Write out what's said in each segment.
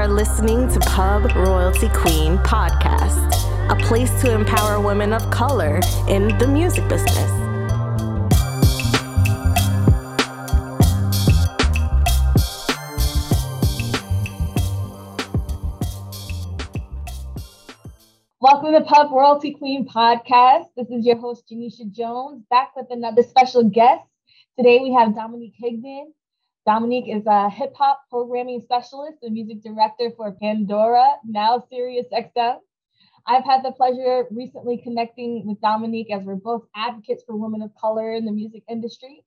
are listening to Pub Royalty Queen podcast, a place to empower women of color in the music business. Welcome to Pub Royalty Queen podcast. This is your host, Janishia Jones, back with another special guest. Today we have Dominique Higdon. Dominique is a hip hop programming specialist and music director for Pandora, now Sirius XM. I've had the pleasure recently connecting with Dominique as we're both advocates for women of color in the music industry.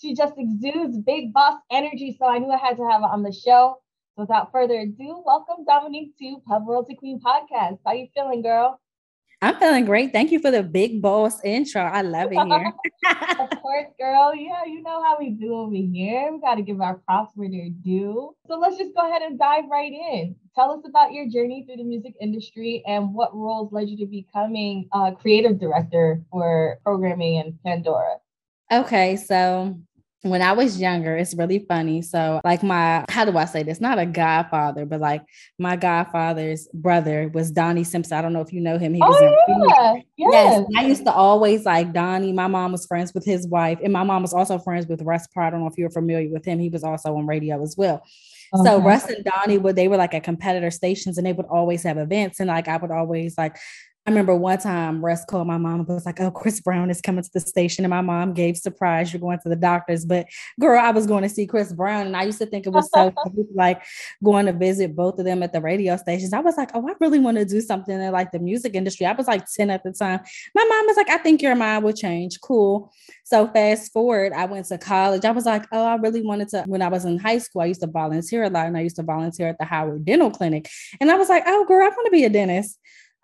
She just exudes big boss energy, so I knew I had to have her on the show. So without further ado, welcome Dominique to Pub Royalty Queen podcast. How you feeling, girl? I'm feeling great. Thank you for the big boss intro. I love it here. of course, girl. Yeah, you know how we do over here. We got to give our props where they're due. So let's just go ahead and dive right in. Tell us about your journey through the music industry and what roles led you to becoming a creative director for programming in Pandora. Okay, so when I was younger, it's really funny. So, like, my, how do I say this? Not a godfather, but like my godfather's brother was Donnie Simpson. I don't know if you know him. He oh, was oh, in, yeah. Yes. I used to always like Donnie. My mom was friends with his wife, and my mom was also friends with Russ Parr. I don't know if you're familiar with him. He was also on radio as well. Okay. So Russ and Donnie would they were like at competitor stations and they would always have events and like I would always like I remember one time Russ called my mom and was like, Oh, Chris Brown is coming to the station. And my mom gave surprise, you're going to the doctors. But girl, I was going to see Chris Brown. And I used to think it was so like going to visit both of them at the radio stations. I was like, Oh, I really want to do something in like the music industry. I was like 10 at the time. My mom was like, I think your mind will change. Cool. So fast forward, I went to college. I was like, Oh, I really wanted to. When I was in high school, I used to volunteer a lot and I used to volunteer at the Howard Dental Clinic. And I was like, Oh, girl, I want to be a dentist.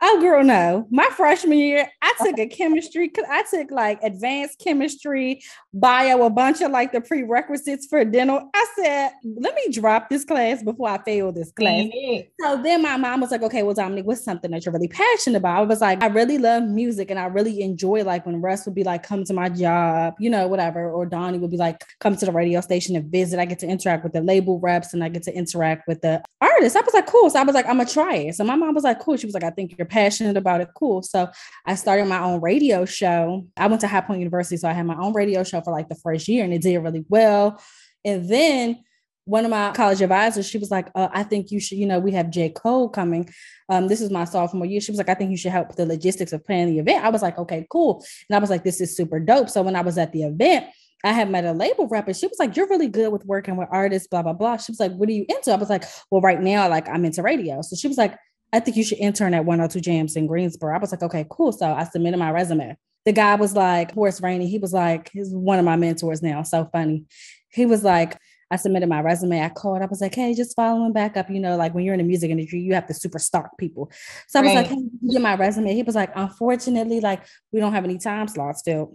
Oh, girl, no. My freshman year, I took a chemistry, I took like advanced chemistry, bio, a bunch of like the prerequisites for dental. I said, let me drop this class before I fail this class. Mm-hmm. So then my mom was like, okay, well, Dominique, what's something that you're really passionate about? I was like, I really love music and I really enjoy like when Russ would be like, come to my job, you know, whatever. Or Donnie would be like, come to the radio station and visit. I get to interact with the label reps and I get to interact with the artists. I was like, cool. So I was like, I'm gonna try it. So my mom was like, cool. She was like, I think you're passionate about it. Cool. So I started my own radio show. I went to High Point University, so I had my own radio show for like the first year, and it did really well. And then one of my college advisors, she was like, uh, I think you should, you know, we have J. Cole coming. Um, this is my sophomore year. She was like, I think you should help with the logistics of planning the event. I was like, okay, cool. And I was like, this is super dope. So when I was at the event, I had met a label rep and she was like, You're really good with working with artists, blah, blah, blah. She was like, What are you into? I was like, Well, right now, like I'm into radio. So she was like, I think you should intern at 102 JAMZ in Greensboro. I was like, okay, cool. So I submitted my resume. The guy was like, Horace Rainey. He was like, he's one of my mentors now. So funny. He was like, I submitted my resume. I called. I was like, hey, just following back up. You know, like when you're in the music industry, you have to super stalk people. So I was right. like, hey, get my resume. He was like, unfortunately, like we don't have any time slots filled.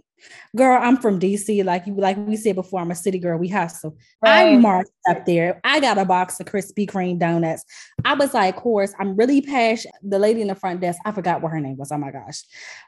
Girl, I'm from DC. Like you, like we said before, I'm a city girl. We hustle. Right. I marched up there. I got a box of Krispy Kreme donuts. I was like, of course, I'm really passionate. The lady in the front desk, I forgot what her name was. Oh my gosh.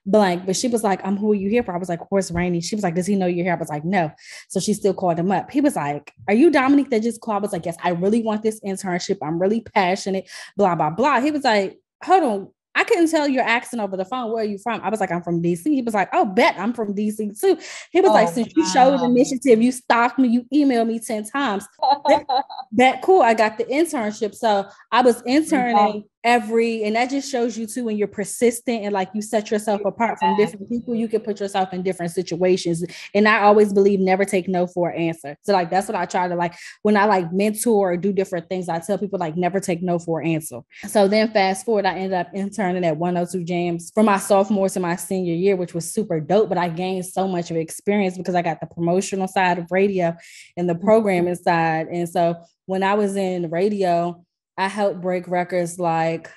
Blank. But she was like, I'm who are you here for? I was like, "Of course, Rainey. She was like, Does he know you're here? I was like, no. So she still called him up. He was like, Are you Dominic that just called? I was like, Yes, I really want this internship. I'm really passionate. Blah, blah, blah. He was like, Hold on I couldn't tell your accent over the phone. Where are you from? I was like, I'm from DC. He was like, Oh, bet I'm from DC too. He was oh, like, Since wow. you showed initiative, you stalked me, you emailed me 10 times. that, that cool. I got the internship. So I was interning every and that just shows you too when you're persistent and like you set yourself apart from different people you can put yourself in different situations. And i always believe never take no for an answer. So like that's what i try to like when i like mentor or do different things i tell people like never take no for an answer. So then fast forward i ended up interning at 102 JAMZ from my sophomore to my senior year which was super dope but i gained so much of experience because i got the promotional side of radio and the programming side. And so when i was in radio I helped break records like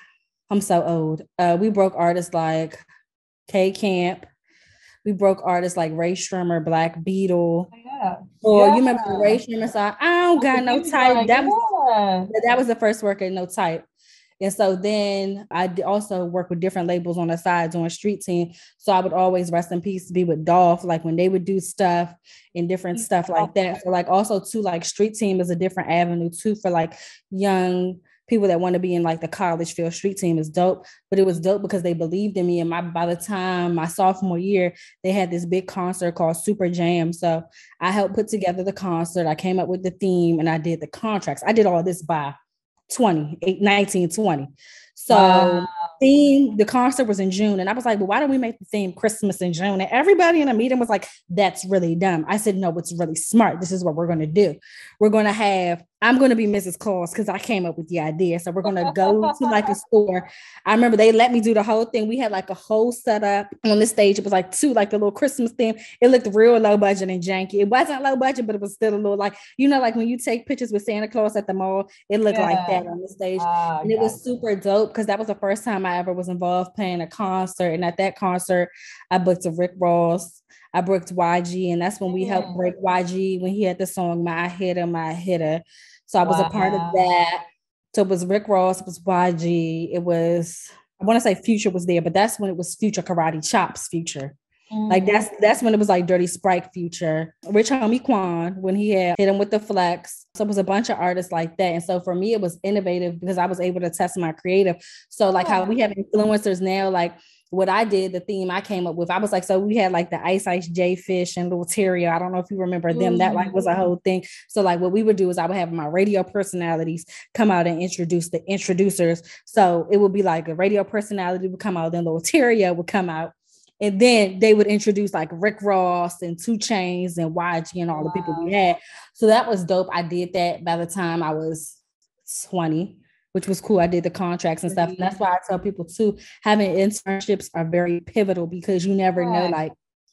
I'm so old. Uh, we broke artists like K Camp. We broke artists like Rae Sremmurd, Black Beetle. Oh, yeah. Or yeah. you remember Rae Sremmurd song? I don't got no type. that was that was the first work at No Type. And so then I also work with different labels on the side doing street team. So I would always rest in peace be with Dolph, like when they would do stuff and different stuff like that. So like also too, like street team is a different avenue too for like young people that want to be in like the college field street team is dope. But it was dope because they believed in me. And my by the time my sophomore year, they had this big concert called Super Jam. So I helped put together the concert. I came up with the theme and I did the contracts. I did all this by 20, 19, 20. So wow. theme, the concert was in June. And I was like, well, why don't we make the theme Christmas in June? And everybody in the meeting was like, that's really dumb. I said, no, it's really smart. This is what we're going to do. We're going to have I'm going to be Mrs. Claus because I came up with the idea. So we're going to go to like a store. I remember they let me do the whole thing. We had like a whole setup on the stage. It was like two, like the little Christmas theme. It looked real low budget and janky. It wasn't low budget, but it was still a little like, you know, like when you take pictures with Santa Claus at the mall, it looked yeah. like that on the stage. Oh, and it was super dope because that was the first time I ever was involved playing a concert. And at that concert, I booked a Rick Ross. I booked YG, and that's when we helped mm. break YG when he had the song My Hitter, My Hitter. So I was wow. a part of that. So it was Rick Ross, it was YG, it was I want to say Future was there, but that's when it was Future Karate Chops Future. Mm-hmm. Like that's that's when it was like Dirty Sprite Future, Rich Homie Quan when he had hit him with the flex. So it was a bunch of artists like that. And so for me, it was innovative because I was able to test my creative. So like how we have influencers now, like what I did, the theme I came up with, I was like, so we had like the Ice Ice J Fish and Little Terrio. I don't know if you remember them. Mm-hmm. That like was a mm-hmm. whole thing. So like what we would do is I would have my radio personalities come out and introduce the introducers. So it would be like a radio personality would come out, then Little Terrio would come out. And then they would introduce like Rick Ross and 2 Chainz and YG and all wow. the people we had. So that was dope. I did that by the time I was 20 which was cool. I did the contracts and stuff. And that's why I tell people too, having internships are very pivotal because you never know, like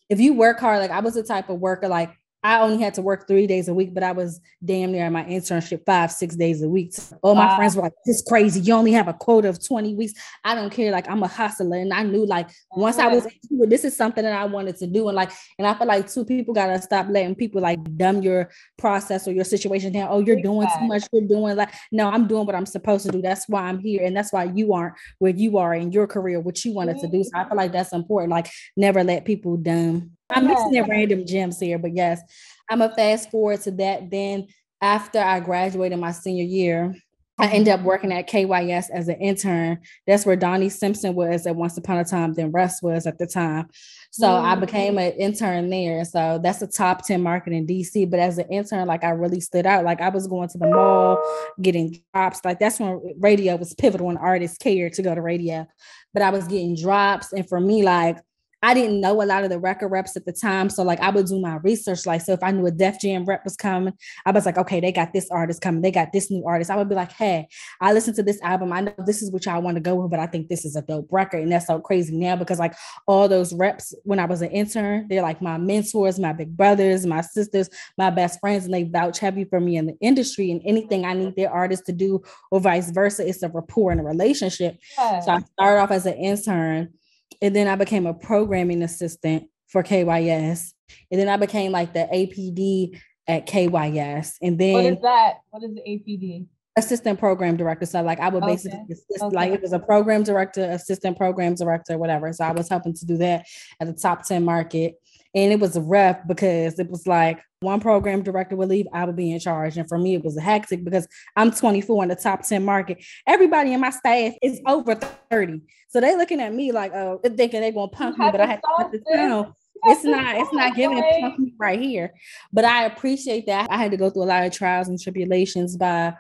if you work hard, like I was the type of worker, like I only had to work three days a week, but I was damn near my internship five, six days a week. So all my wow. friends were like, "This is crazy. You only have a quota of 20 weeks." I don't care. Like I'm a hustler. And I knew like once I was this is something that I wanted to do. And like, and I feel like two people gotta stop letting people like dumb your process or your situation down. Oh, you're doing too much. You're doing like, no, I'm doing what I'm supposed to do. That's why I'm here. And that's why you aren't where you are in your career, what you wanted to do. So I feel like that's important. Like never let people dumb I'm mixing in random gems here, but yes, I'm a fast forward to that. Then after I graduated my senior year, I ended up working at KYS as an intern. That's where Donnie Simpson was at once upon a time, then Russ was at the time. So mm-hmm. I became an intern there. So that's a top 10 market in DC. But as an intern, like I really stood out. Like I was going to the mall, getting drops. Like that's when radio was pivotal artists cared to go to radio. But I was getting drops. And for me, like I didn't know a lot of the record reps at the time. So like I would do my research. Like, so if I knew a Def Jam rep was coming, I was like, okay, they got this artist coming. They got this new artist. I would be like, hey, I listened to this album. I know this is what y'all want to go with, but I think this is a dope record. And that's so crazy now because like all those reps when I was an intern, they're like my mentors, my big brothers, my sisters, my best friends, and they vouch heavy for me in the industry and anything I need their artists to do or vice versa. It's a rapport and a relationship. Yeah. So I started off as an intern and then I became a programming assistant for KYS. And then I became like the APD at KYS. And then what is that? What is the APD? Assistant program director. So like I would okay. basically assist, okay. like it was a program director, assistant program director, whatever. So I was helping to do that at the top 10 market. And it was rough because it was like one program director would leave, I would be in charge. And for me, it was a hectic because I'm 24 in the top 10 market. Everybody in my staff is over 30. So they looking at me like, oh, thinking they're gonna pump me, but I have to put this down. It's not, it's not giving right here. But I appreciate that. I had to go through a lot of trials and tribulations by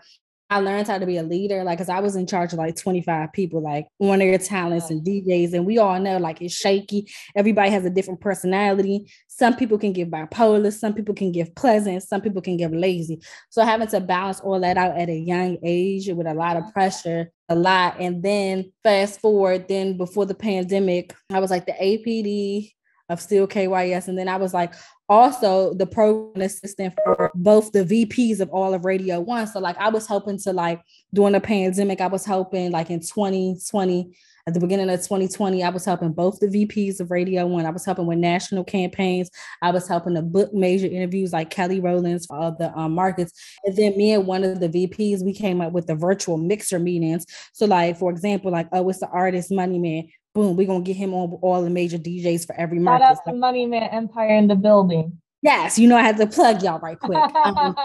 I learned how to be a leader, like, cause I was in charge of like 25 people, like one of their talents and DJs. And we all know like it's shaky. Everybody has a different personality. Some people can give bipolar, some people can give pleasant, some people can give lazy. So having to balance all that out at a young age with a lot of pressure, a lot. And then fast forward, then before the pandemic, I was like the APD of Still KYS. And then I was like also the program assistant for both the VPs of all of Radio One. So like I was helping to like during the pandemic, I was helping like in 2020 at the beginning of 2020, I was helping both the VPs of Radio One. I was helping with national campaigns. I was helping to book major interviews like Kelly Rowlands for all the um, markets. And then me and one of the VPs, we came up with the virtual mixer meetings. So, like for example, like oh, it's the artist Money Man boom, we're gonna get him on all the major DJs for every market. Shout out to Money Man Empire in the building. Yes, you know I had to plug y'all right quick. Um,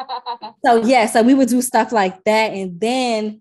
so yeah, so we would do stuff like that, and then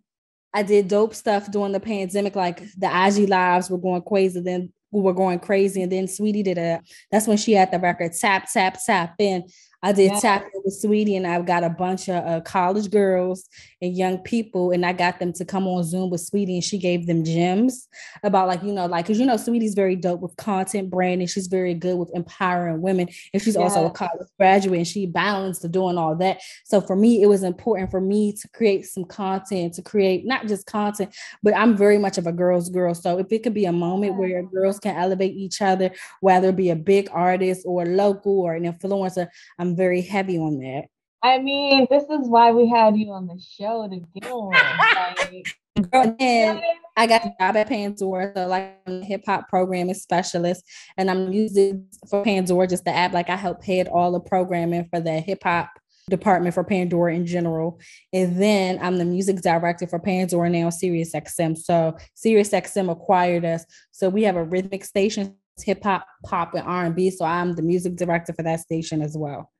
I did dope stuff during the pandemic, like the IG lives were going crazy. Then we were going crazy, and then Saweetie did a. That's when she had the record tap tap tap. And I did yeah. tap with Saweetie, and I've got a bunch of uh, college girls and young people, and I got them to come on Zoom with Saweetie, and she gave them gems about like you know like because you know Saweetie's very dope with content branding. She's very good with empowering women, and she's yeah. also a college graduate, and she balanced to doing all that. So for me, it was important for me to create some content, to create not just content, but I'm very much of a girl's girl. So if it could be a moment where girls can elevate each other, whether it be a big artist or local or an influencer, I'm very heavy on that. I mean, this is why we had you on the show to begin with. Like, Girl, then I got a job at Pandora, so like I'm a hip hop programming specialist, and I'm using for Pandora just the app. Like I help head all the programming for the hip hop department for Pandora in general. And then I'm the music director for Pandora now, Sirius XM. So Sirius XM acquired us. So we have a rhythmic station, hip hop, pop, and R&B. So I'm the music director for that station as well.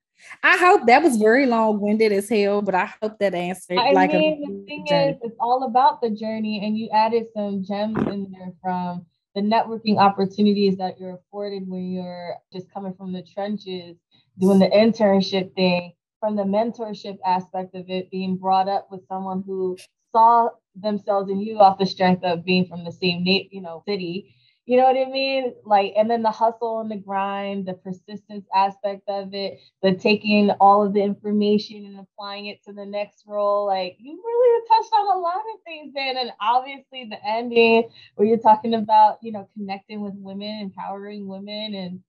I hope that was very long winded as hell, but I hope that answered. I like mean, the thing journey. is, it's all about the journey, and you added some gems in there from the networking opportunities that you're afforded when you're just coming from the trenches, doing the internship thing, from the mentorship aspect of it, being brought up with someone who saw themselves in you off the strength of being from the same, you know, city you know what I mean? Like, and then the hustle and the grind, the persistence aspect of it, the taking all of the information and applying it to the next role. Like, you really touched on a lot of things there. And obviously, the ending where you're talking about, you know, connecting with women, empowering women. And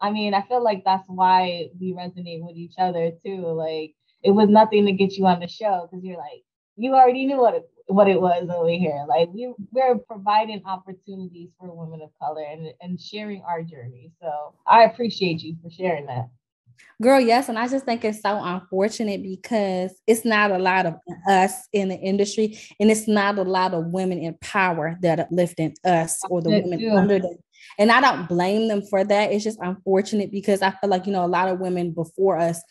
I mean, I feel like that's why we resonate with each other too. Like, it was nothing to get you on the show because you're like, you already knew what it what it was over here. Like we we're providing opportunities for women of color and, and sharing our journey. So I appreciate you for sharing that. Girl, yes. And I just think it's so unfortunate because it's not a lot of us in the industry and it's not a lot of women in power that are lifting us or the women too. under them. And I don't blame them for that. It's just unfortunate because I feel like, you know, a lot of women before us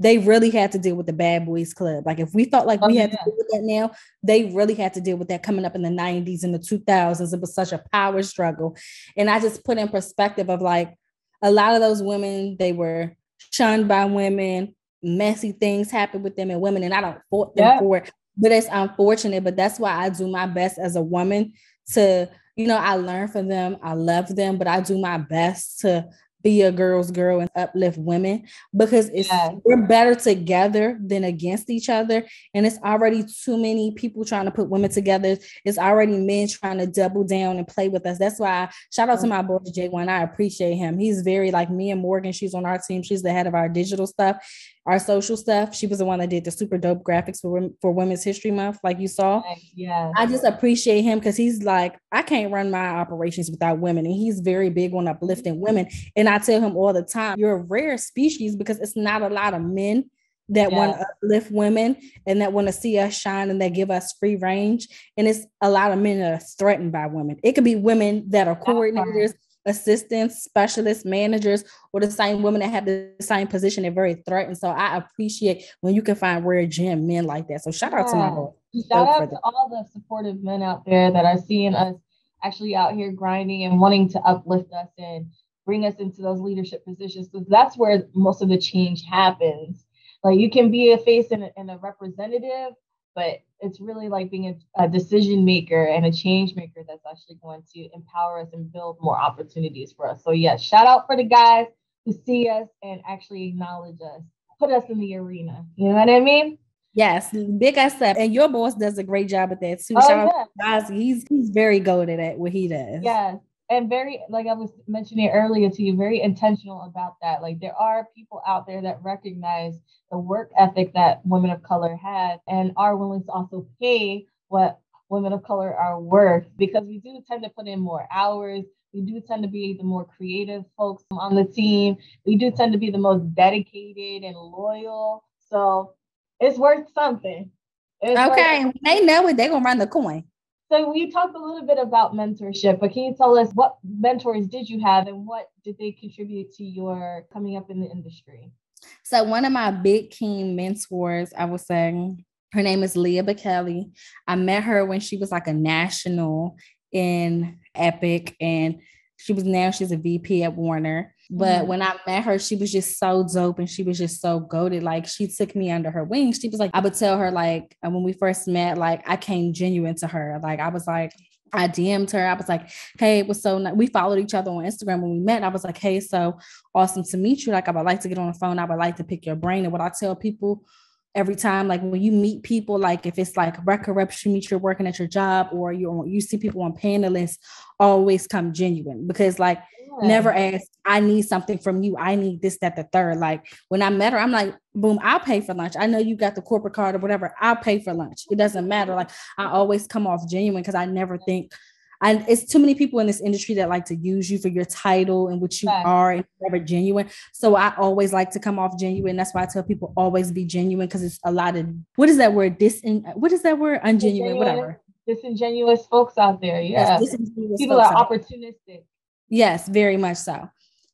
they really had to deal with the bad boys club. Like if we felt like oh, we had yeah. to deal with that now, they really had to deal with that coming up in the 90s and the 2000s. It was such a power struggle. And I just put in perspective of like a lot of those women, they were shunned by women, messy things happened with them and women, and I don't fault them yeah. for it. But it's unfortunate, but that's why I do my best as a woman to, you know, I learn from them, I love them, but I do my best to be a girl's girl and uplift women because it's yeah. we're better together than against each other. And it's already too many people trying to put women together. It's already men trying to double down and play with us. That's why I, shout out to my boy J1 I appreciate him. He's very like me and Morgan she's on our team. She's the head of our digital stuff our social stuff. She was the one that did the super dope graphics for for Women's History Month, like you saw. Yeah, I just appreciate him because he's like, I can't run my operations without women, and he's very big on uplifting women. And I tell him all the time, you're a rare species because it's not a lot of men that yeah. want to uplift women and that want to see us shine and that give us free range. And it's a lot of men that are threatened by women. It could be women that are coordinators assistants, specialists, managers, or the same women that have the same position and very threatened. So I appreciate when you can find rare gem men like that. So shout out yeah. to my boy. Shout out to all the supportive men out there that are seeing us actually out here grinding and wanting to uplift us and bring us into those leadership positions because that's where most of the change happens. Like you can be a face and a, and a representative, but it's really like being a, a, decision maker and a change maker that's actually going to empower us and build more opportunities for us. So yes, shout out for the guys who see us and actually acknowledge us, put us in the arena. You know what I mean? Yes, big us up. And your boss does a great job at that too. Oh, Shout yeah. out to He's he's very good at what he does. Yes and very like i was mentioning earlier to you very intentional about that. Like there are people out there that recognize the work ethic that women of color have and are willing to also pay what women of color are worth because we do tend to put in more hours. We do tend to be the more creative folks on the team. We do tend to be the most dedicated and loyal. So it's worth something. It's okay worth- they know it. They're gonna run the coin so we talked a little bit about mentorship, but can you tell us what mentors did you have and what did they contribute to your coming up in the industry? So one of my big key mentors, I would say, Her name is Leah Bekele. I met her when she was like a national in Epic, and she was now she's a VP at Warner. But mm when I met her, she was just so dope and she was just so goaded. Like she took me under her wings. She was like, I would tell her, like, when we first met, like I came genuine to her. Like I was like, I DM'd her. I was like, hey, it was so nice. We followed each other on Instagram when we met. I was like, hey, so awesome to meet you. Like, I would like to get on the phone. I would like to pick your brain. And what I tell people every time, like when you meet people, like if it's like record reps, you meet you're working at your job or you you see people on panelists, always come genuine because like yeah. never ask, I need something from you. I need this, that, the third. Like when I met her, I'm like, boom, I'll pay for lunch. I know you got the corporate card or whatever. I'll pay for lunch. It doesn't matter. Like I always come off genuine because I never think and it's too many people in this industry that like to use you for your title and what you right. are and never genuine. So I always like to come off genuine. That's why I tell people always be genuine because it's a lot of what is that word? Dis what is that word? Ungenuine, whatever. Disingenuous folks out there. Yeah. Yes, people are opportunistic. Yes, very much so.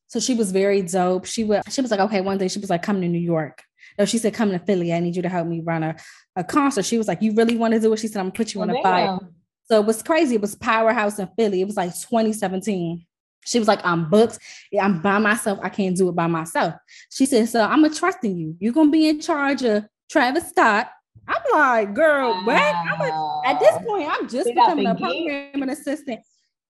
So she was very dope. She was she was like, okay, one day she was like, come to New York. No, she said, come to Philly. I need you to help me run a, a concert. She was like, you really want to do it? She said, I'm gonna put you oh, on a fire. So it was crazy. It was Powerhouse in Philly. It was like 2017. She was like, I'm booked. I'm by myself. I can't do it by myself. She said, So I'm a trusting you. You're gonna be in charge of Travis Scott. I'm like, girl, wow. what? I'm like, at this point, I'm just becoming a programming assistant.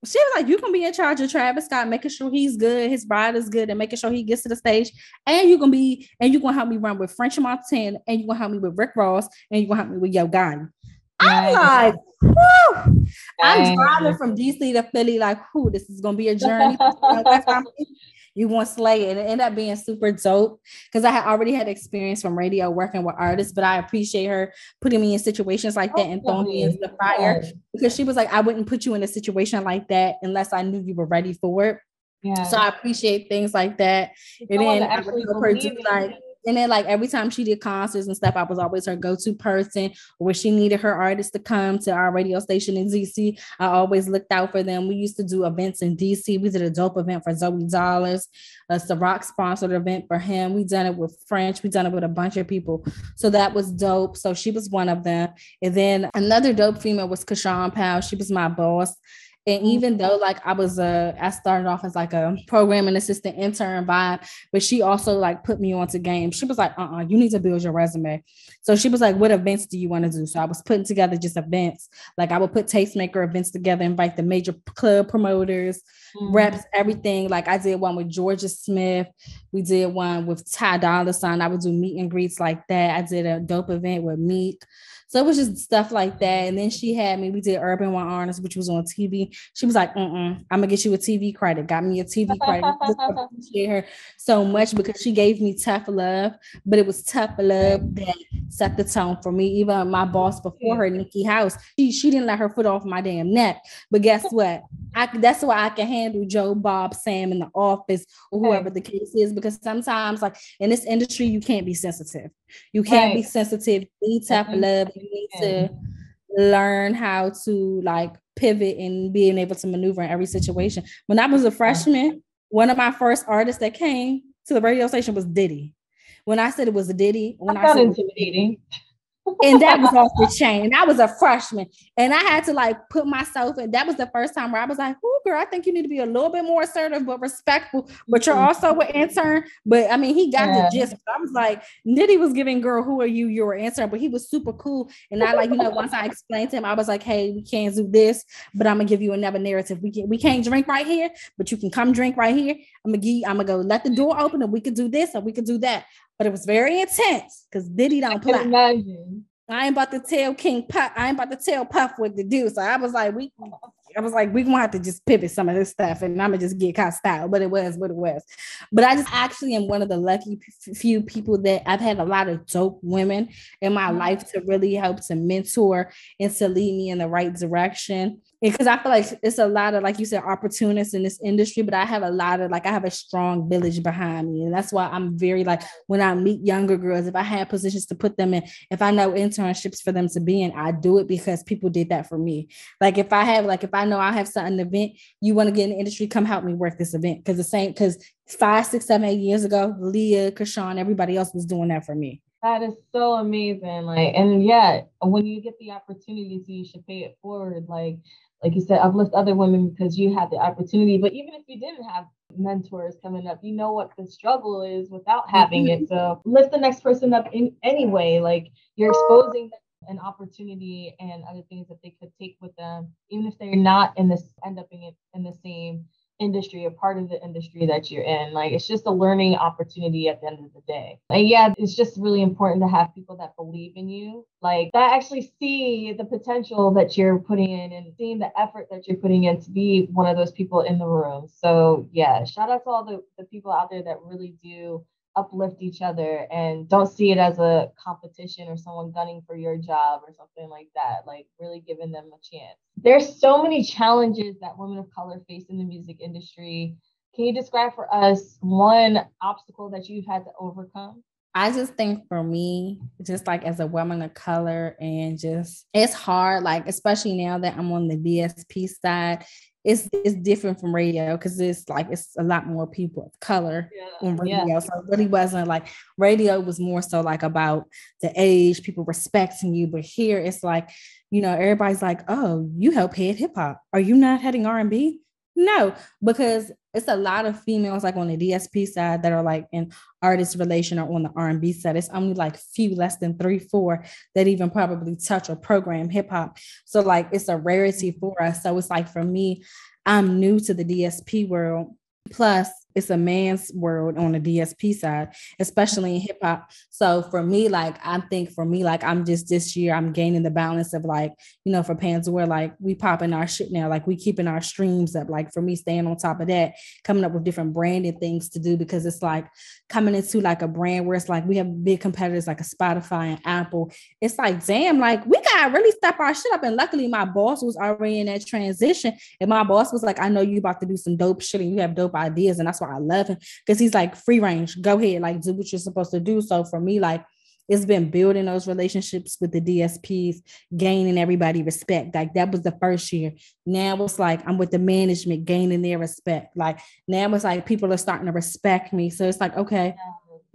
She was like, you can be in charge of Travis Scott, making sure he's good, his ride is good, and making sure he gets to the stage. And you're gonna be, and you're gonna help me run with French Montana, and you're gonna help me with Rick Ross, and you're gonna help me with Yo Gotti. I'm like, whoo. I'm driving from DC to Philly, like, whoo, this is gonna be a journey. you want slay it. and it ended up being super dope because I had already had experience from radio working with artists, but I appreciate her putting me in situations like that and throwing me into the fire because she was like, I wouldn't put you in a situation like that unless I knew you were ready for it. Yeah. So I appreciate things like that. and then I would help her do like and then like every time she did concerts and stuff, I was always her go-to person. Where she needed her artists to come to our radio station in DC, I always looked out for them. We used to do events in DC. We did a dope event for Zoey Dollaz. A Ciroc sponsored event for him. We done it with French. We done it with a bunch of people. So that was dope. So she was one of them. And then another dope female was Kashawn Powell. She was my boss. And mm-hmm. even though like I was a, I started off as like a programming assistant intern vibe, but she also like put me onto games. She was like, uh-uh, you need to build your resume. So she was like, what events do you want to do? So I was putting together just events. Like I would put tastemaker events together, invite the major club promoters, mm-hmm. reps, everything. Like I did one with Jorja Smith. We did one with Ty Dolla Sign. I would do meet and greets like that. I did a dope event with Meek. So it was just stuff like that. And then she had me, we did Urban One Artist, which was on TV. She was like, mm I'm gonna get you a TV credit. Got me a TV credit. appreciate her so much because she gave me tough love, but it was tough love that set the tone for me. Even my boss before her, Nikki House, she, she didn't let her foot off my damn neck. But guess what? I that's why I can handle Joe, Bob, Sam in the office or whoever the case is, because sometimes like in this industry, you can't be sensitive. You can't right. be sensitive. You need tough mm-hmm. love. You need to learn how to like pivot and being able to maneuver in every situation. When I was a freshman, one of my first artists that came to the radio station was Diddy. When I said it was Diddy, when I, I said intimidating and that was off the chain. And I was a freshman, and I had to like put myself in. That was the first time where I was like, "Oh, girl, I think you need to be a little bit more assertive but respectful." But you're mm-hmm. also an intern. But I mean, he got yeah. the gist. I was like, Diddy was giving girl, "Who are you? You're an intern," but he was super cool. And I like, you know, once I explained to him, I was like, "Hey, we can't do this, but I'm gonna give you another narrative. We can we can't drink right here, but you can come drink right here. I'm gonna give. I'm gonna go let the door open, and we could do this, and we could do that but it was very intense because Diddy don't play. Imagine. I ain't about to tell King Puff. I ain't about to tell Puff what to do. So I was like, we I was like, we gonna have to just pivot some of this stuff and I'm gonna just get caught style. But it was what it was. But I just actually am one of the lucky few people that I've had a lot of dope women in my mm-hmm. life to really help to mentor and to lead me in the right direction because I feel like it's a lot of, like you said, opportunists in this industry, but I have a lot of, like, I have a strong village behind me. And that's why I'm very, like, when I meet younger girls, if I have positions to put them in, if I know internships for them to be in, I do it because people did that for me. Like, if I have, like, if I know I have something event, you want to get in the industry, come help me work this event. Because the same, because five, six, seven, eight years ago, Leah, Kashawn, everybody else was doing that for me. That is so amazing. Like, and yeah, when you get the opportunity to, you should pay it forward. Like, like you said, I've uplift other women because you had the opportunity. But even if you didn't have mentors coming up, you know what the struggle is without having it. So mm-hmm. lift the next person up in any way. Like you're exposing an opportunity and other things that they could take with them, even if they're not in this end up in, in the same industry, a part of the industry that you're in. Like it's just a learning opportunity at the end of the day. And yeah, it's just really important to have people that believe in you, like that actually see the potential that you're putting in and seeing the effort that you're putting in to be one of those people in the room. So yeah, shout out to all the, the people out there that really do uplift each other and don't see it as a competition or someone gunning for your job or something like that like really giving them a chance. There's so many challenges that women of color face in the music industry. Can you describe for us one obstacle that you've had to overcome? I just think for me, just like as a woman of color, and just it's hard, like especially now that I'm on the DSP side, it's it's different from radio because it's like it's a lot more people of color yeah. on radio. Yeah. So it really wasn't like radio was more so like about the age, people respecting you. But here it's like, you know, everybody's like, oh, you help head hip hop. Are you not heading R and B? No, because it's a lot of females like on the DSP side that are like in artist relation or on the R&B side. It's only like few less than three, four that even probably touch or program hip hop. So like it's a rarity for us. So it's like for me, I'm new to the DSP world. Plus, it's a man's world on the DSP side, especially in hip hop. So for me, like I think for me, like I'm just this year, I'm gaining the balance of like, you know, for Pandora, like we popping our shit now, like we keeping our streams up. Like for me, staying on top of that, coming up with different branded things to do because it's like coming into like a brand where it's like we have big competitors like a Spotify and Apple. It's like, damn, like we gotta really step our shit up. And luckily my boss was already in that transition. And my boss was like, I know you about to do some dope shit and you have dope ideas. And that's why I love him because he's like free range. Go ahead, like do what you're supposed to do. So for me, like it's been building those relationships with the DSPs, gaining everybody respect. Like that was the first year. Now it's like I'm with the management, gaining their respect. Like now it's like people are starting to respect me. So it's like, okay,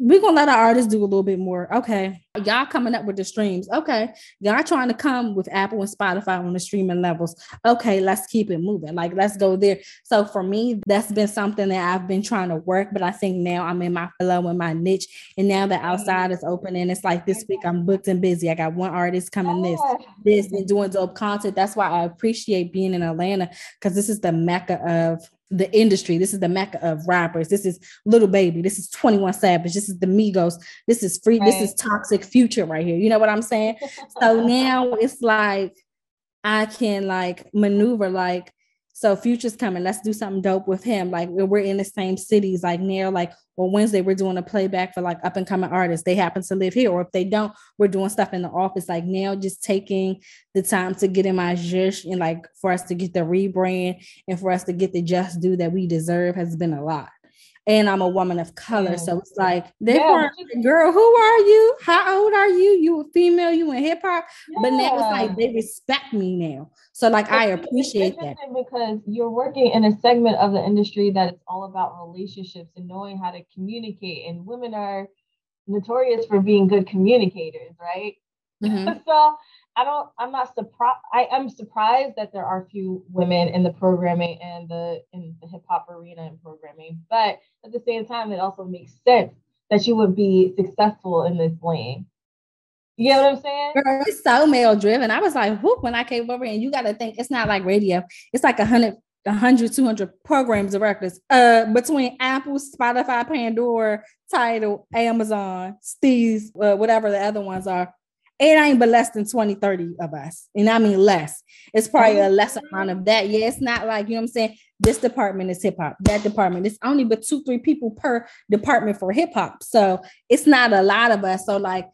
we're gonna let our artists do a little bit more. Okay. Y'all coming up with the streams. Okay. Y'all trying to come with Apple and Spotify on the streaming levels. Okay, let's keep it moving. Like let's go there. So for me, that's been something that I've been trying to work, but I think now I'm in my flow and my niche. And now the outside is open and it's like this week I'm booked and busy. I got one artist coming this, this, and doing dope content. That's why I appreciate being in Atlanta because this is the mecca of the industry. This is the mecca of rappers. This is Little Baby. This is 21 Savage. This is the Migos. This is free. Right. This is toxic future right here. You know what I'm saying? so now it's like I can like maneuver like so Future's coming. Let's do something dope with him. Like we're in the same cities. Like near like well Wednesday we're doing a playback for like up and coming artists. They happen to live here, or if they don't, we're doing stuff in the office. Like now, just taking the time to get in my zhish and like for us to get the rebrand and for us to get the just due that we deserve has been a lot and I'm a woman of color. So it's like, they yeah. girl, who are you? How old are you? You a female, you in hip hop. Yeah. But now it's like they respect me now. So like it's, I appreciate that. Because you're working in a segment of the industry that is all about relationships and knowing how to communicate. And women are notorious for being good communicators, right? Mm-hmm. so I don't, I'm not surprised. I am surprised that there are few women in the programming and the in the hip hop arena and programming. But at the same time, it also makes sense that you would be successful in this lane. You know what I'm saying? Girl, it's so male driven. I was like, whoop, when I came over, and you got to think it's not like radio. It's like a hundred, a hundred, two hundred programs of records. Uh, between Apple, Spotify, Pandora, Tidal, Amazon, Steez, uh, whatever the other ones are it ain't but less than 20, 30 of us. And I mean less. It's probably a less amount of that. Yeah, it's not like, you know what I'm saying? This department is hip hop, that department. It's only but two, three people per department for hip hop. So it's not a lot of us. So like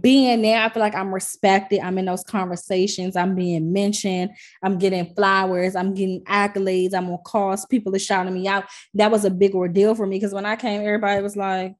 being there, I feel like I'm respected. I'm in those conversations. I'm being mentioned. I'm getting flowers. I'm getting accolades. I'm on calls. People are shouting me out. That was a big ordeal for me because when I came, everybody was like,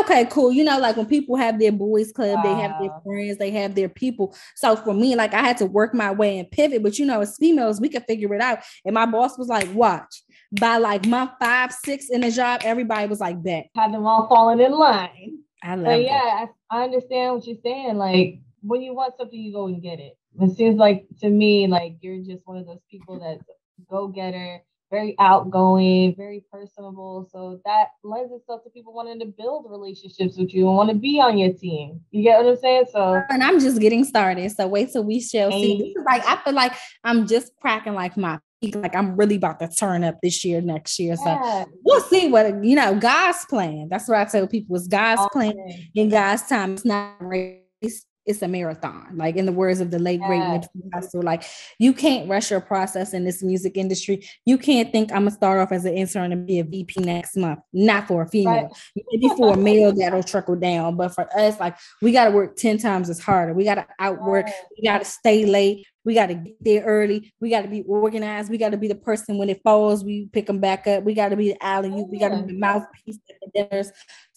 Okay, cool. You know, like when people have their boys club, wow. they have their friends, they have their people. So for me, like I had to work my way and pivot. But you know, as females, we could figure it out. And my boss was like, watch. By like month five, six in the job, everybody was like, bet. Had them all falling in line. I love but yeah, I, I understand what you're saying. Like when you want something, you go and get it. It seems like to me, like you're just one of those people that's go getter, very outgoing, very personable. So that lends itself to people wanting to build relationships with you and want to be on your team. You get what I'm saying? So and I'm just getting started. So wait till we shall see. This is like I feel like I'm just cracking like my peak. like I'm really about to turn up this year, next year. Yeah. So we'll see what you know, God's plan. That's what I tell people. It's God's okay. plan in God's time. It's not race it's a marathon. Like in the words of the late great Nipsey Hussle, like you can't rush your process in this music industry. You can't think I'm gonna start off as an intern and be a VP next month. Not for a female, right. maybe for a male that'll trickle down. But for us, like we gotta work 10 times as harder. We gotta outwork, right. we gotta stay late. We got to get there early. We got to be organized. We got to be the person when it falls, we pick them back up. We got to be the alley. We got to be the mouthpiece at the dinners.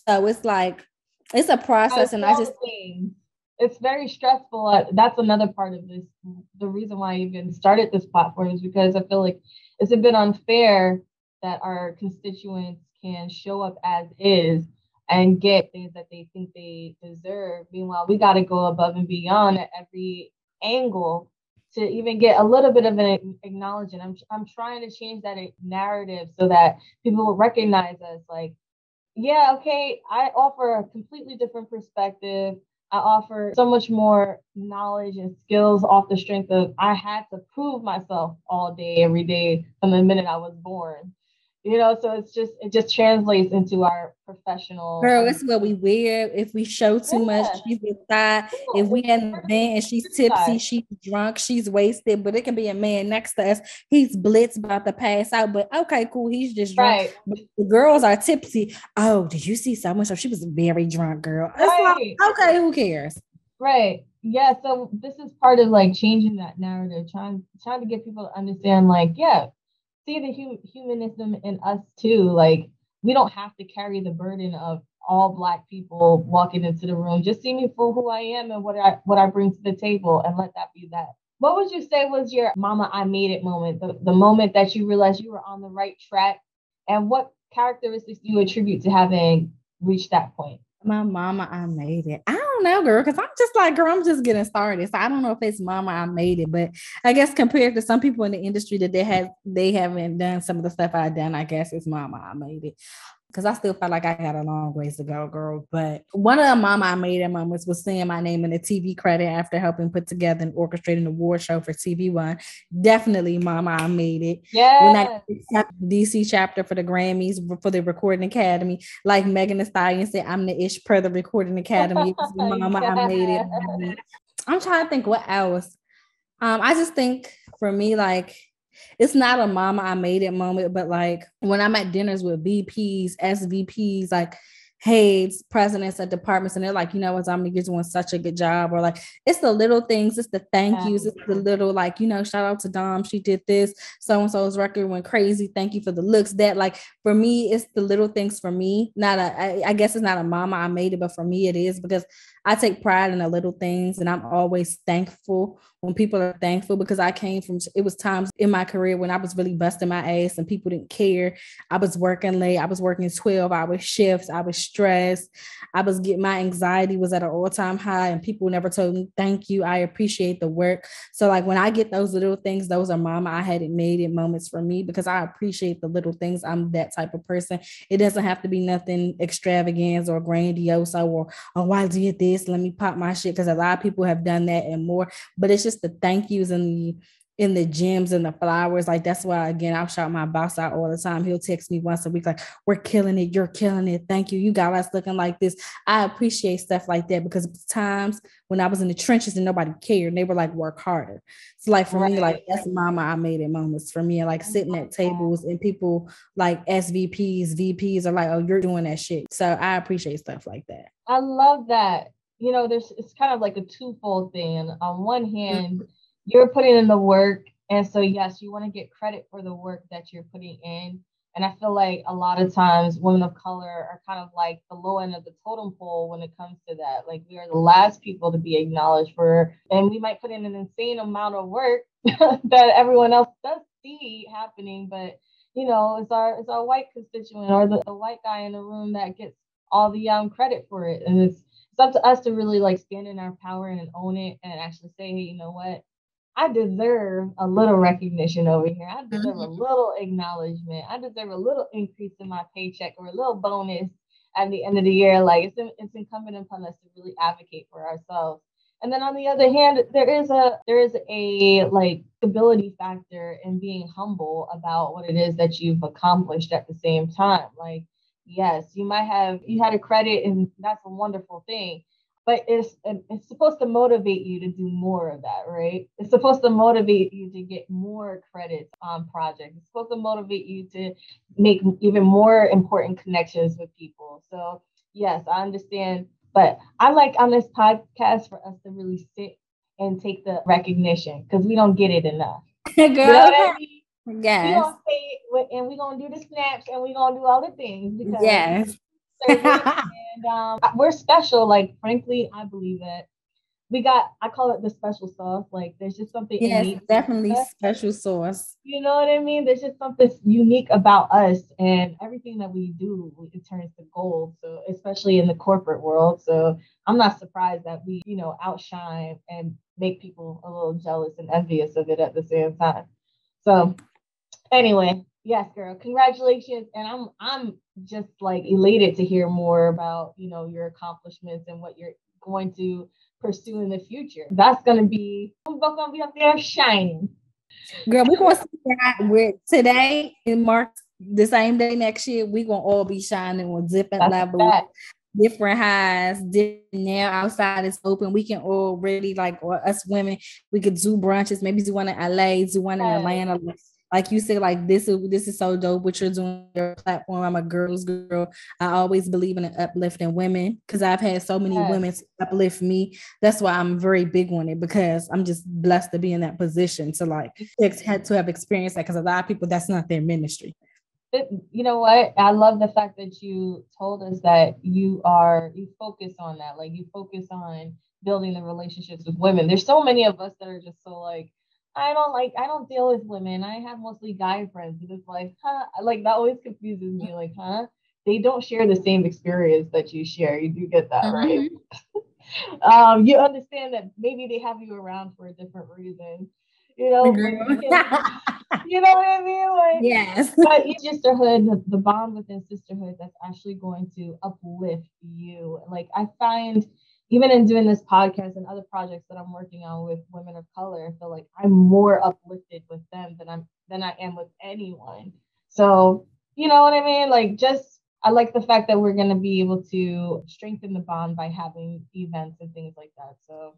So it's like it's a process, and I just it's very stressful. Uh, that's another part of this. The reason why I even started this platform is because I feel like it's a bit unfair that our constituents can show up as is and get things that they think they deserve. Meanwhile, we got to go above and beyond at every angle to even get a little bit of an acknowledgement. I'm I'm trying to change that narrative so that people will recognize us like, yeah, okay, I offer a completely different perspective. I offer so much more knowledge and skills off the strength of I had to prove myself all day, every day from the minute I was born you know so it's just it just translates into our professional girl um, it's what we wear. If we show too yeah. much she's inside if we at an event and she's tipsy she's drunk she's wasted but it can be a man next to us. He's blitz about to pass out but okay cool he's just drunk. Right. but the girls are tipsy. Oh did you see someone so she was very drunk girl. Right. like, okay who cares? Right. Yeah so this is part of like changing that narrative trying trying to get people to understand like yeah see the hum- humanism in us too. Like we don't have to carry the burden of all black people walking into the room. Just see me for who I am and what I what I bring to the table, and let that be that. What would you say was your "Mama, I made it" moment? The, the moment that you realized you were on the right track, and what characteristics do you attribute to having reached that point? My mama, I made it. I don't know, girl, because I'm just like, girl, I'm just getting started. So I don't know if it's mama, I made it, but I guess compared to some people in the industry that they have, they haven't done some of the stuff I've done. I guess it's mama, I made it because I still felt like I had a long ways to go, girl. But one of the mama I made it moments was seeing my name in the TV credit after helping put together and orchestrating the award show for TV One. Definitely, mama, I made it. Yeah. When I DC chapter for the Grammys for the Recording Academy, like Megan Thee Stallion said, I'm the ish per the Recording Academy. mama, yeah. I made it. I'm trying to think what else. Um, I just think for me, like it's not a mama I made it moment, but like when I'm at dinners with VPs, SVPs, like heads, presidents of departments, and they're like, you know what, Dominique, you're doing such a good job. Or like, it's the little things, it's the thank yous, it's the little like, you know, shout out to Dom, she did this, so and so's record went crazy. Thank you for the looks. That like for me, it's the little things for me. Not a, I, I guess it's not a mama I made it, but for me it is because I take pride in the little things and I'm always thankful when people are thankful because I came from it was times in my career when I was really busting my ass and people didn't care. I was working late, I was working 12 hour shifts, I was stressed, I was getting my anxiety was at an all-time high and people never told me thank you. I appreciate the work. So like when I get those little things, those are mama I hadn't made it moments for me because I appreciate the little things. I'm that type of person. It doesn't have to be nothing extravagant or grandiose or oh I did this let me pop my shit. Cause a lot of people have done that and more, but it's just the thank yous and the in the gyms and the flowers. Like that's why again I'll shout my boss out all the time. He'll text me once a week, like, we're killing it, you're killing it. Thank you. You got us looking like this. I appreciate stuff like that because times when I was in the trenches and nobody cared, and they were like, work harder. So like for right. me, like that's mama I made it moments for me. And like sitting at tables and people like SVPs, VPs are like, oh, you're doing that shit. So I appreciate stuff like that. I love that you know, there's it's kind of like a twofold thing. On one hand, you're putting in the work, and so yes, you want to get credit for the work that you're putting in. And I feel like a lot of times women of color are kind of like the low end of the totem pole when it comes to that. Like we are the last people to be acknowledged for, and we might put in an insane amount of work that everyone else does see happening, but you know, it's our it's our white constituent or the, the white guy in the room that gets all the um credit for it. And it's it's up to us to really like stand in our power and own it and actually say, hey, you know what? I deserve a little recognition over here. I deserve mm-hmm. a little acknowledgement. I deserve a little increase in my paycheck or a little bonus at the end of the year. Like it's, it's incumbent upon us to really advocate for ourselves. And then on the other hand, there is a there is a like stability factor in being humble about what it is that you've accomplished at the same time. Like, yes, you might have you had a credit and that's a wonderful thing but it's it's supposed to motivate you to do more of that, right? It's supposed to motivate you to get more credits on projects. It's supposed to motivate you to make even more important connections with people. So yes, I understand, but I like on this podcast for us to really sit and take the recognition because we don't get it enough. Girl, you know? Yes. We gonna say and we're gonna do the snaps and we're gonna do all the things because yes and um, we're special. Like, frankly, I believe it. We got, I call it the special sauce. Like, there's just something. Yes, definitely special sauce. You know what I mean? There's just something unique about us, and everything that we do, it turns to gold. So, especially in the corporate world. So, I'm not surprised that we, you know, outshine and make people a little jealous and envious of it at the same time. So, anyway, yes, girl, congratulations, and I'm I'm just like elated to hear more about you know your accomplishments and what you're going to pursue in the future. That's gonna be we're both gonna be up there shining. Girl, we're gonna see that with today in March, the same day next year. We're gonna all be shining on different levels. Different highs. Different, now outside is open. We can all really like us women. We could do brunches. Maybe do one in LA, do one in Atlanta like you said, like this is this is so dope what you're doing your platform. I'm a girl's girl. I always believe in uplifting women because I've had so many yes. women uplift me. That's why I'm very big on it because I'm just blessed to be in that position to like had to have experienced that because a lot of people that's not their ministry. You know what? I love the fact that you told us that you are you focus on that, like you focus on building the relationships with women. There's so many of us that are just so like I don't like I don't deal with women. I have mostly guy friends. And it's like, huh? Like that always confuses me. Like, huh? They don't share the same experience that you share. You do get that, right? Mm-hmm. um, you understand that maybe they have you around for a different reason. You know, you know what I mean? Like, yes. but sisterhood, the, the bond within sisterhood that's actually going to uplift you. Like I find even in doing this podcast and other projects that I'm working on with women of color, I feel like I'm more uplifted with them than I'm than I am with anyone. So, you know what I mean? Like just I like the fact that we're gonna be able to strengthen the bond by having events and things like that. So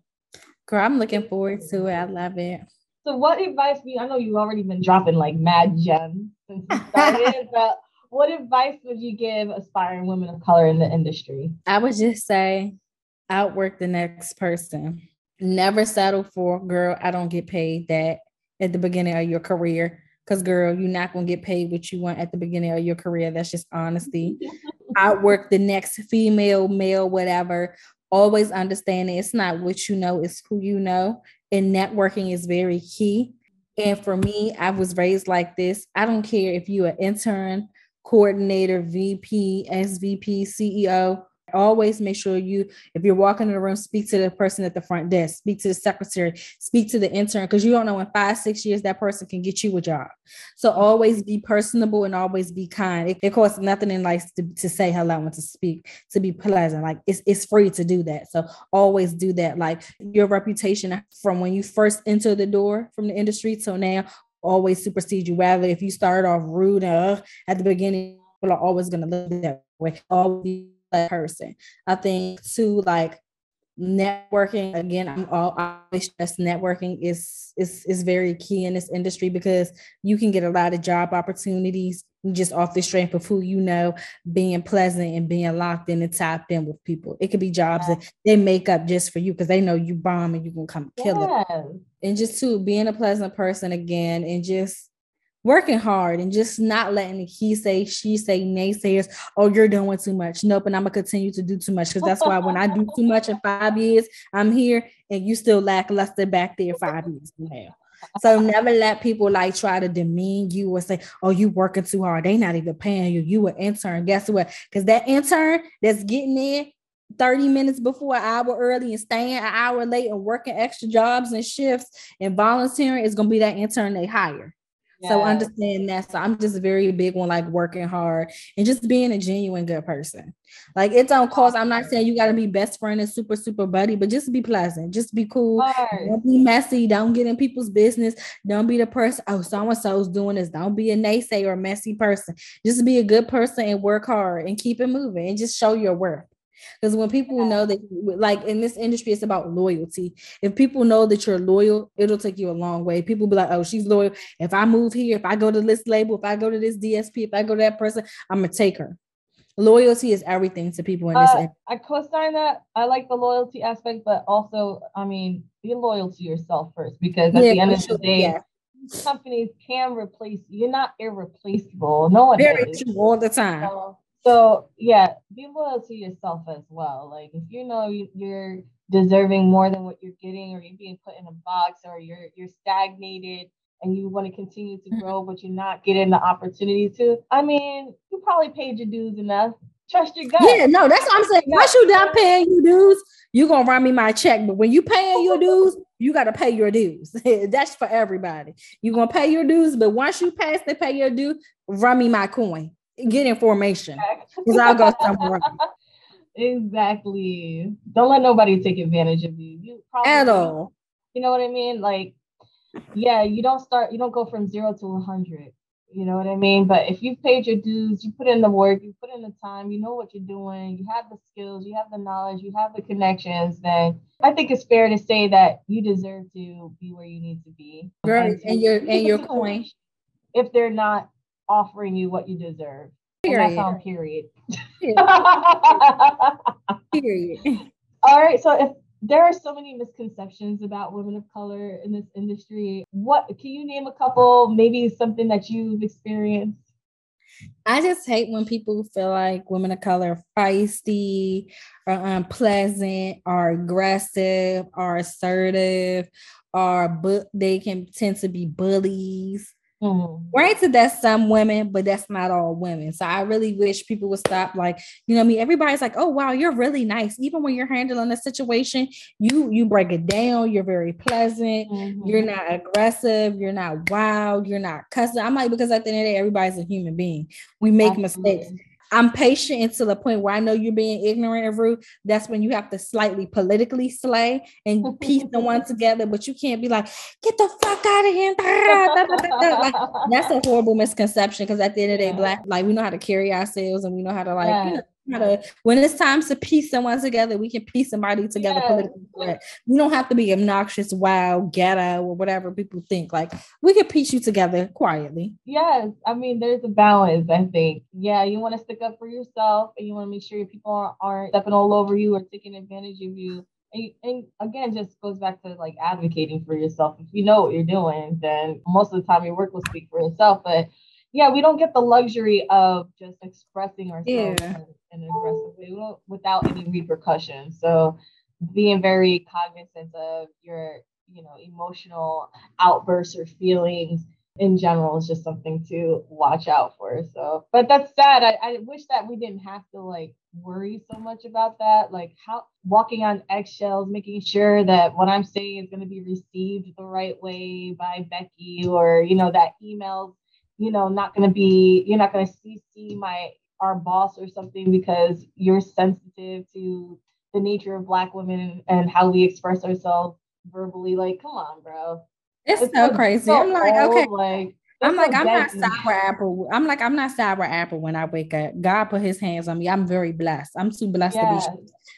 girl, I'm looking forward to it. I love it. So what advice you I know you've already been dropping like mad gems since you started, but what advice would you give aspiring women of color in the industry? I would just say outwork the next person. Never settle for, girl, I don't get paid that at the beginning of your career. Because, girl, you're not going to get paid what you want at the beginning of your career. That's just honesty. outwork the next female, male, whatever. Always understand it's not what you know, it's who you know. And networking is very key. And for me, I was raised like this. I don't care if you're an intern, coordinator, VP, SVP, CEO always make sure you, if you're walking in the room, speak to the person at the front desk, speak to the secretary, speak to the intern, because you don't know in five, six years that person can get you a job. So always be personable and always be kind. It, it costs nothing in life to, to say hello and to speak, to be pleasant. Like it's, it's free to do that. So always do that. Like your reputation from when you first enter the door from the industry till now always supersede you. Rather, if you start off rude uh, at the beginning, people are always going to look that way. Always person. I think too, like networking again i'm all always stress networking is is is very key in this industry because you can get a lot of job opportunities just off the strength of who you know being pleasant and being locked in and tapped in with people it could be jobs yeah. that they make up just for you because they know you bomb and you can come kill yeah. it and just to being a pleasant person again and just working hard and just not letting he say, she say, naysayers, oh, you're doing too much. Nope. And I'm gonna continue to do too much. Cause that's why when I do too much in five years, I'm here and you still lackluster back there five years from now. So never let people like try to demean you or say, "Oh, you working too hard." They not even paying you. You an intern. Guess what? Because that intern that's getting in 30 minutes before an hour early and staying an hour late and working extra jobs and shifts and volunteering is gonna be that intern they hire. So understand that. So I'm just very big on like working hard and just being a genuine good person. Like it don't cost. I'm not saying you got to be best friend and super super buddy, but just be pleasant. Just be cool. Don't be messy. Don't get in people's business. Don't be the person. Oh, so and so's doing this. Don't be a naysayer or messy person. Just be a good person and work hard and keep it moving and just show your worth. Because when people yeah. know that, like in this industry, it's about loyalty. If people know that you're loyal, it'll take you a long way. People be like, oh, she's loyal. If I move here, if I go to this label, if I go to this DSP, if I go to that person, I'm going to take her. Loyalty is everything to people in this. Uh, I co-sign that. I like the loyalty aspect, but also, I mean, be loyal to yourself first because at yeah, the end of the day, yeah companies can replace you. You're not irreplaceable. No one very is. true all the time. So so yeah, be loyal to yourself as well. Like if you know you're deserving more than what you're getting, or you're being put in a box, or you're you're stagnated and you want to continue to mm-hmm. grow, but you're not getting the opportunity to. I mean, you probably paid your dues enough. Trust your gut. Yeah, no, that's what I'm saying. Once you done paying your dues, you're gonna run me my check. But when you paying your dues, you gotta pay your dues. that's for everybody. You're gonna pay your dues, but once you pass the pay your due, run me my coin get information because I'll go somewhere. exactly. Don't let nobody take advantage of you. You probably at all. You know what I mean? Like, yeah, you don't start. You don't go from zero to hundred. You know what I mean? But if you've paid your dues, you put in the work, you put in the time, you know what you're doing, you have the skills, you have the knowledge, you have the connections, then I think it's fair to say that you deserve to be where you need to be. Right. And, and your and your coin. If they're not offering you what you deserve. Period. Period. Period. period. All right. So if there are so many misconceptions about women of color in this industry, what can you name a couple? Maybe something that you've experienced. I just hate when people feel like women of color are feisty or unpleasant or aggressive or assertive or but they can tend to be bullies Mm-hmm. Granted, that's some women, but that's not all women. So I really wish people would stop. Like, you know, I mean, everybody's like, "Oh, wow, you're really nice." Even when you're handling a situation, you you break it down. You're very pleasant. Mm-hmm. You're not aggressive. You're not wild. You're not cussing. I'm like, because at the end of the day, everybody's a human being. We make Absolutely. mistakes. I'm patient until the point where I know you're being ignorant and rude. That's when you have to slightly politically slay and piece the one together. But you can't be like, get the fuck out of here. like, that's a horrible misconception because at the end of the day, black, like we know how to carry ourselves and we know how to like, yeah. you know, to, when it's time to piece someone together, we can piece somebody together yes. politically correct. We don't have to be obnoxious, wild, ghetto, or whatever people think. Like we can piece you together quietly. Yes, I mean there's a balance. I think. Yeah, you want to stick up for yourself, and you want to make sure your people aren't, aren't stepping all over you or taking advantage of you. And, and again, just goes back to like advocating for yourself. If you know what you're doing, then most of the time your work will speak for itself. But yeah, we don't get the luxury of just expressing ourselves yeah. In, in, an aggressive way without any repercussions. So being very cognizant of your, you know, emotional outbursts or feelings in general is just something to watch out for. So, but that's sad. I, I wish that we didn't have to like worry so much about that. Like how walking on eggshells, making sure that what I'm saying is going to be received the right way by Becky or, you know, that emails you know, not going to be, you're not going to CC my, our boss or something because you're sensitive to the nature of Black women and how we express ourselves verbally. Like, come on, bro. It's, it's so crazy. So I'm like, old, okay. Like, I'm like, I'm not sour apple. I'm like, I'm not sour apple when I wake up. God put his hands on me. I'm very blessed. I'm too blessed yes. to be.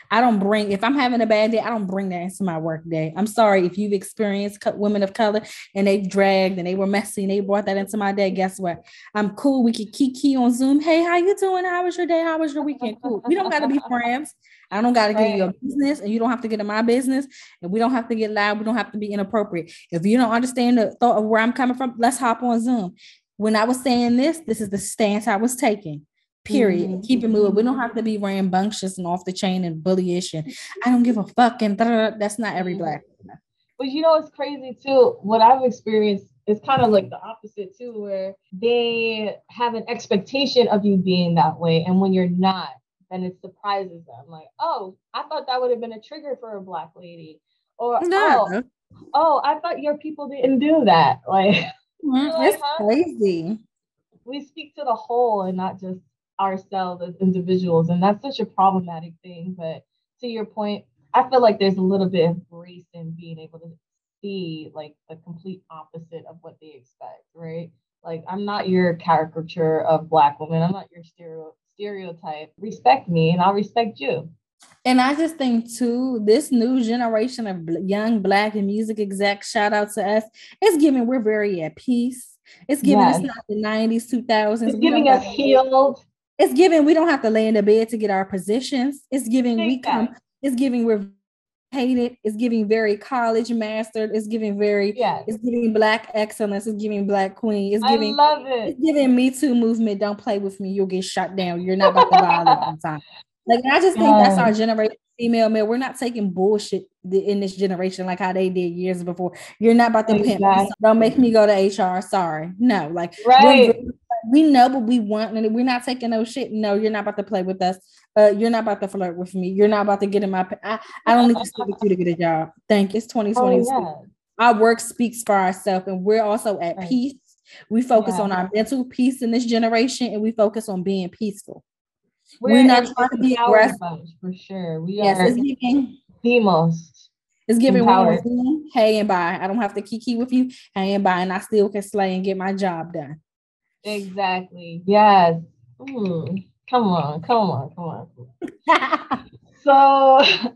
I don't bring, if I'm having a bad day, I don't bring that into my work day. I'm sorry if you've experienced women of color and they've dragged and they were messy and they brought that into my day. Guess what? I'm cool. We can kiki on Zoom. Hey, how you doing? How was your day? How was your weekend? Cool. We don't got to be friends. I don't got to get you a business and you don't have to get in my business and we don't have to get loud. We don't have to be inappropriate. If you don't understand the thought of where I'm coming from, let's hop on Zoom. When I was saying this, this is the stance I was taking. Period. Mm-hmm. Keep it moving. We don't have to be rambunctious and off the chain and bullyish and I don't give a fuck and that's not every mm-hmm. black. But you know, it's crazy too. What I've experienced is kind of like the opposite too, where they have an expectation of you being that way. And when you're not, then it surprises them. Like, oh, I thought that would have been a trigger for a black lady. Or no. oh, oh, I thought your people didn't do that. Like, mm, it's huh? crazy. We speak to the whole and not just ourselves as individuals. And that's such a problematic thing. But to your point, I feel like there's a little bit of grace in being able to see like the complete opposite of what they expect, right? Like I'm not your caricature of black women. I'm not your stereo stereotype. Respect me and I'll respect you. And I just think too, this new generation of young black and music execs, shout out to us, it's giving we're very at peace. It's giving yes. us not the 90s, 2000s. It's giving us healed. It's giving we don't have to lay in the bed to get our positions. It's giving we come, it's giving we're hated. It's giving very college mastered. It's giving very yes. it's giving black excellence. It's giving black queen. It's giving I love it. It's giving me too movement. Don't play with me. You'll get shot down. You're not about to violate on time. Like I just think that's our generation, female male. We're not taking bullshit in this generation like how they did years before. You're not about to exactly. pimp. Don't make me go to HR. Sorry, no. Like right. We know what we want, and we're not taking no shit. No, you're not about to play with us. Uh, you're not about to flirt with me. You're not about to get in my. I, I don't need to speak with you to get a job. Thank you. It's 2022. Oh, yeah. Our work speaks for ourselves, and we're also at right. peace. We focus yeah. on our mental peace in this generation, and we focus on being peaceful. We're, We're not trying to be aggressive for sure. We yes, are it's giving, the most. It's giving one hey and bye. I don't have to kiki with you, hey and bye, and I still can slay and get my job done. Exactly. Yes. Mm. Come on, come on, come on. so,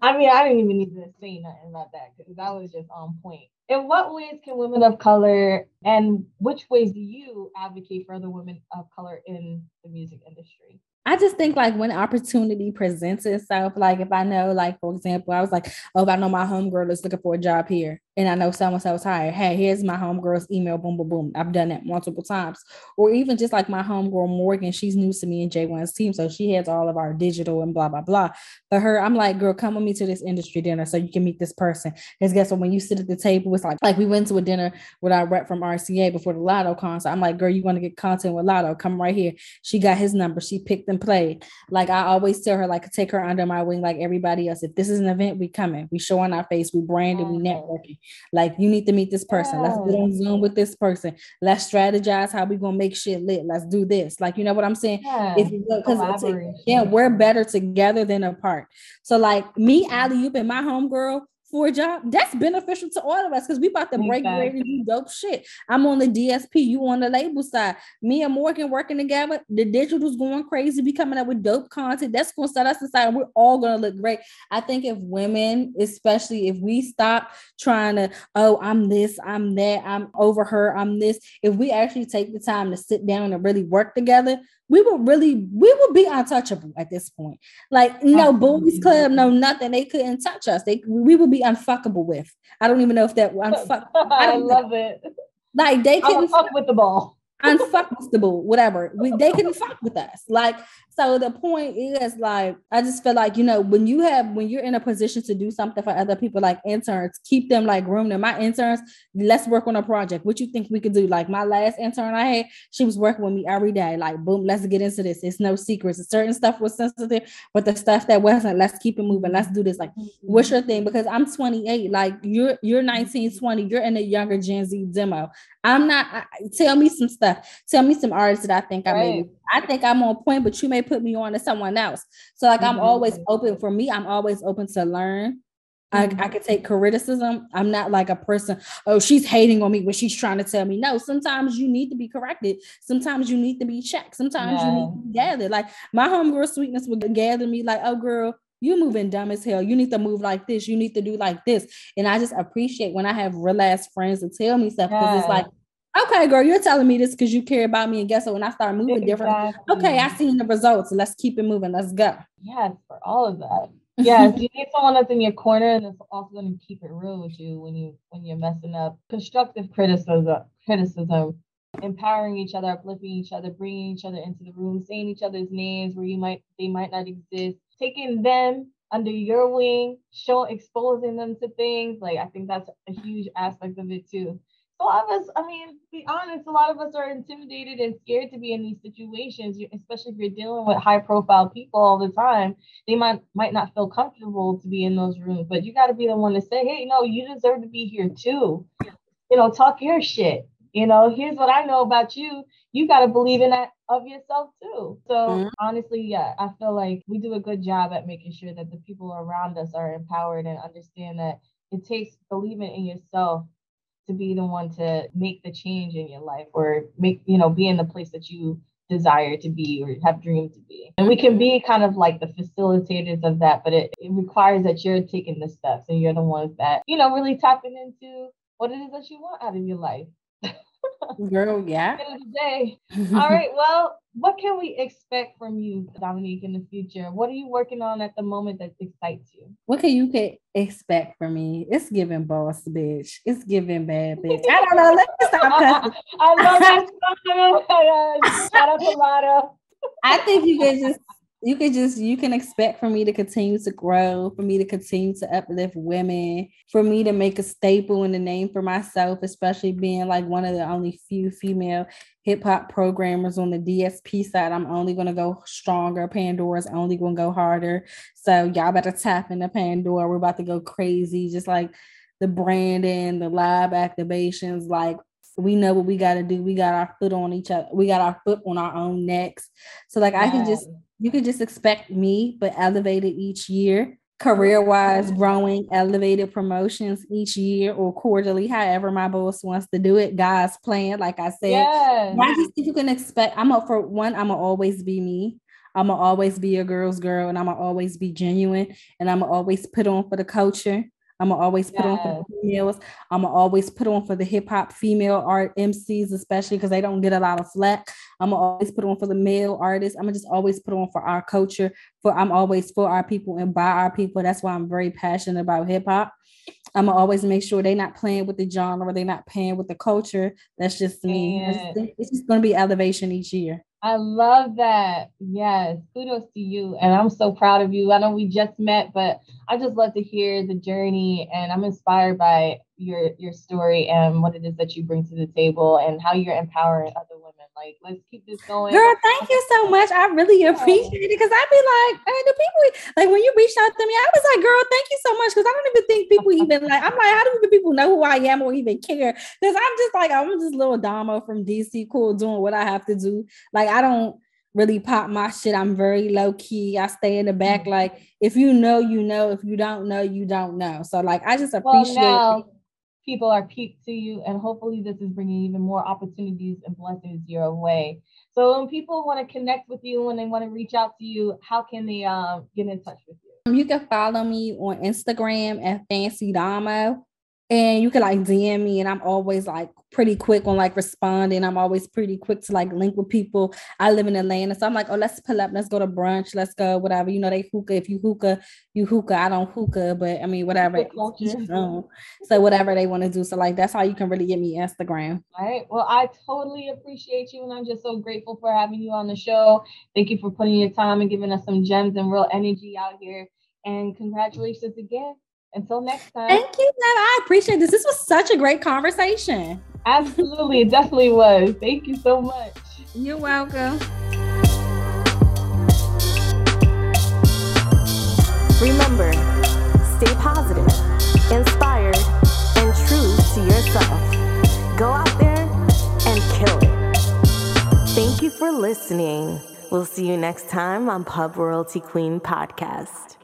I mean, I didn't even need to say nothing about that because that was just on point. In what ways can women of color and which ways do you advocate for other women of color in the music industry? I just think like when opportunity presents itself, like if I know, like for example, I was like, oh, if I know my homegirl is looking for a job here, and I know someone else hired, hey, here's my homegirl's email, boom, boom, boom. I've done that multiple times. Or even just like my homegirl Morgan, she's new to me and J1's team, so she has all of our digital and blah blah blah. But her, I'm like, girl, come with me to this industry dinner so you can meet this person. Because guess what? When you sit at the table, it's like like we went to a dinner with our rep from RCA before the Latto concert. I'm like, girl, you want to get content with Latto? Come right here. She got his number. She picked and played. Like I always tell her, like take her under my wing, like everybody else. If this is an event, we coming. We showing our face. We branding. We networking. Like you need to meet this person. Let's get on Zoom with this person. Let's strategize how we gonna make shit lit. Let's do this. Like you know what I'm saying? Yeah, because yeah, we're better together than apart. So like me, Ali, you've been my homegirl for a job, that's beneficial to all of us because we about to break exactly. bread and do dope shit. I'm on the DSP, you on the label side. Me and Morgan working together. The digital's going crazy. We coming up with dope content. That's gonna set us aside. We're all gonna look great. I think if women, especially if we stop trying to, oh, I'm this, I'm that, I'm over her, I'm this. If we actually take the time to sit down and really work together, we will really we will be untouchable at this point. Like no boys club, no nothing. They couldn't touch us. They we would be unfuckable with. I don't even know if that unfuck. I, I love it. Like they couldn't fuck with the ball. unfuckable, whatever. We they couldn't fuck with us. Like so the point is like I just feel like you know when you have when you're in a position to do something for other people like interns, keep them like grooming. My interns, let's work on a project. What you think we could do? Like my last intern I had, she was working with me every day. Like boom, let's get into this. It's no secrets. Certain stuff was sensitive, but the stuff that wasn't, let's keep it moving. Let's do this. Like, what's your thing? Because I'm 28. Like you're you're 19, 20. You're in a younger Gen Z demo. I'm not. I, tell me some stuff. Tell me some artists that I think right. I may. I think I'm on point, but you may put me on to someone else. So like mm-hmm. I'm always open for me, I'm always open to learn. Mm-hmm. I, I could take criticism. I'm not like a person, oh, she's hating on me when she's trying to tell me. No, sometimes you need to be corrected. Sometimes you need to be checked. Sometimes yeah. you need to be gathered. Like my homegirl sweetness would gather me, like, oh girl, you moving dumb as hell. You need to move like this. You need to do like this. And I just appreciate when I have real ass friends to tell me stuff because yeah. it's like okay, girl, you're telling me this because you care about me. And guess what? When I start moving exactly. different, okay, I seen the results. Let's keep it moving. Let's go. Yes, for all of that. Yes, you need someone that's in your corner and that's also going to keep it real with you when you when you're messing up. Constructive criticism, criticism, empowering each other, uplifting each other, bringing each other into the room, saying each other's names where you might they might not exist, taking them under your wing, show exposing them to things. Like I think that's a huge aspect of it too. A lot of us, I mean, be honest, a lot of us are intimidated and scared to be in these situations, especially if you're dealing with high profile people all the time. They might might not feel comfortable to be in those rooms, but you got to be the one to say, hey, no, you deserve to be here too. You know, talk your shit. You know, here's what I know about you. You got to believe in that of yourself too. So mm-hmm. honestly, yeah, I feel like we do a good job at making sure that the people around us are empowered and understand that it takes believing in yourself to be the one to make the change in your life or make, you know, be in the place that you desire to be or have dreamed to be. And we can be kind of like the facilitators of that, but it, it requires that you're taking the steps and you're the ones that, you know, really tapping into what it is that you want out of your life. Girl, yeah. End of the day. All right. Well, what can we expect from you, Dominique, in the future? What are you working on at the moment that excites you? What can you can expect from me? It's giving boss bitch. It's giving bad bitch. I don't know. Let's stop I love that song. Shout out to Latto. I think you can just you can just you can expect for me to continue to grow for me to continue to uplift women for me to make a staple in the name for myself especially being like one of the only few female hip-hop programmers on the dsp side. I'm only going to go stronger. Pandora's only going to go harder. So y'all better tap into pandora. We're about to go crazy. Just like the branding the live activations like we know what we got to do. We got our foot on each other we got our foot on our own necks. So like yeah. i can just you can just expect me, but elevated each year, career wise, growing, elevated promotions each year or quarterly, however my boss wants to do it. God's plan, like I said. Yes. I just think you can expect, I'm up for one, I'm gonna always be me. I'm gonna always be a girl's girl and I'm gonna always be genuine and I'm gonna always put on for the culture. I'm gonna always put yes. on for the females. I'm gonna always put on for the hip hop female art MCs, especially because they don't get a lot of flack. I'm gonna always put on for the male artists. I'm gonna just always put on for our culture. For I'm always for our people and by our people. That's why I'm very passionate about hip hop. I'm gonna always make sure they're not playing with the genre, they're not playing with the culture. That's just me. It's just gonna be elevation each year. I love that. Yes. Kudos to you. And I'm so proud of you. I know we just met, but I just love to hear the journey and I'm inspired by your your story and what it is that you bring to the table and how you're empowering other like, let's keep this going. Girl, thank you so much. I really appreciate it because I'd be like, hey, the people like when you reached out to me, I was like, girl, thank you so much. Cause I don't even think people even like, I'm like, how do even people know who I am or even care? Because I'm just like, I'm just little Domo from DC, cool, doing what I have to do. Like, I don't really pop my shit. I'm very low key. I stay in the back. Mm-hmm. Like, if you know, you know. If you don't know, you don't know. So, like, I just appreciate well, people are peaked to you and hopefully this is bringing even more opportunities and blessings your way. So when people want to connect with you when they want to reach out to you how can they uh, get in touch with you? You can follow me on instagram at fancy domo and you can like DM me, and I'm always like pretty quick on like responding. I'm always pretty quick to like link with people. I live in Atlanta, so I'm like, oh, let's pull up, let's go to brunch, let's go, whatever. You know, they hookah. If you hookah, you hookah. I don't hookah, but I mean, whatever. so whatever they want to do. So like that's how you can really get me Instagram. All right. Well, I totally appreciate you, and I'm just so grateful for having you on the show. Thank you for putting your time and giving us some gems and real energy out here. And congratulations again. Until next time. Thank you, Deb. I appreciate this. This was such a great conversation. Absolutely. It definitely was. Thank you so much. You're welcome. Remember, stay positive, inspired, and true to yourself. Go out there and kill it. Thank you for listening. We'll see you next time on Pub Royalty Queen Podcast.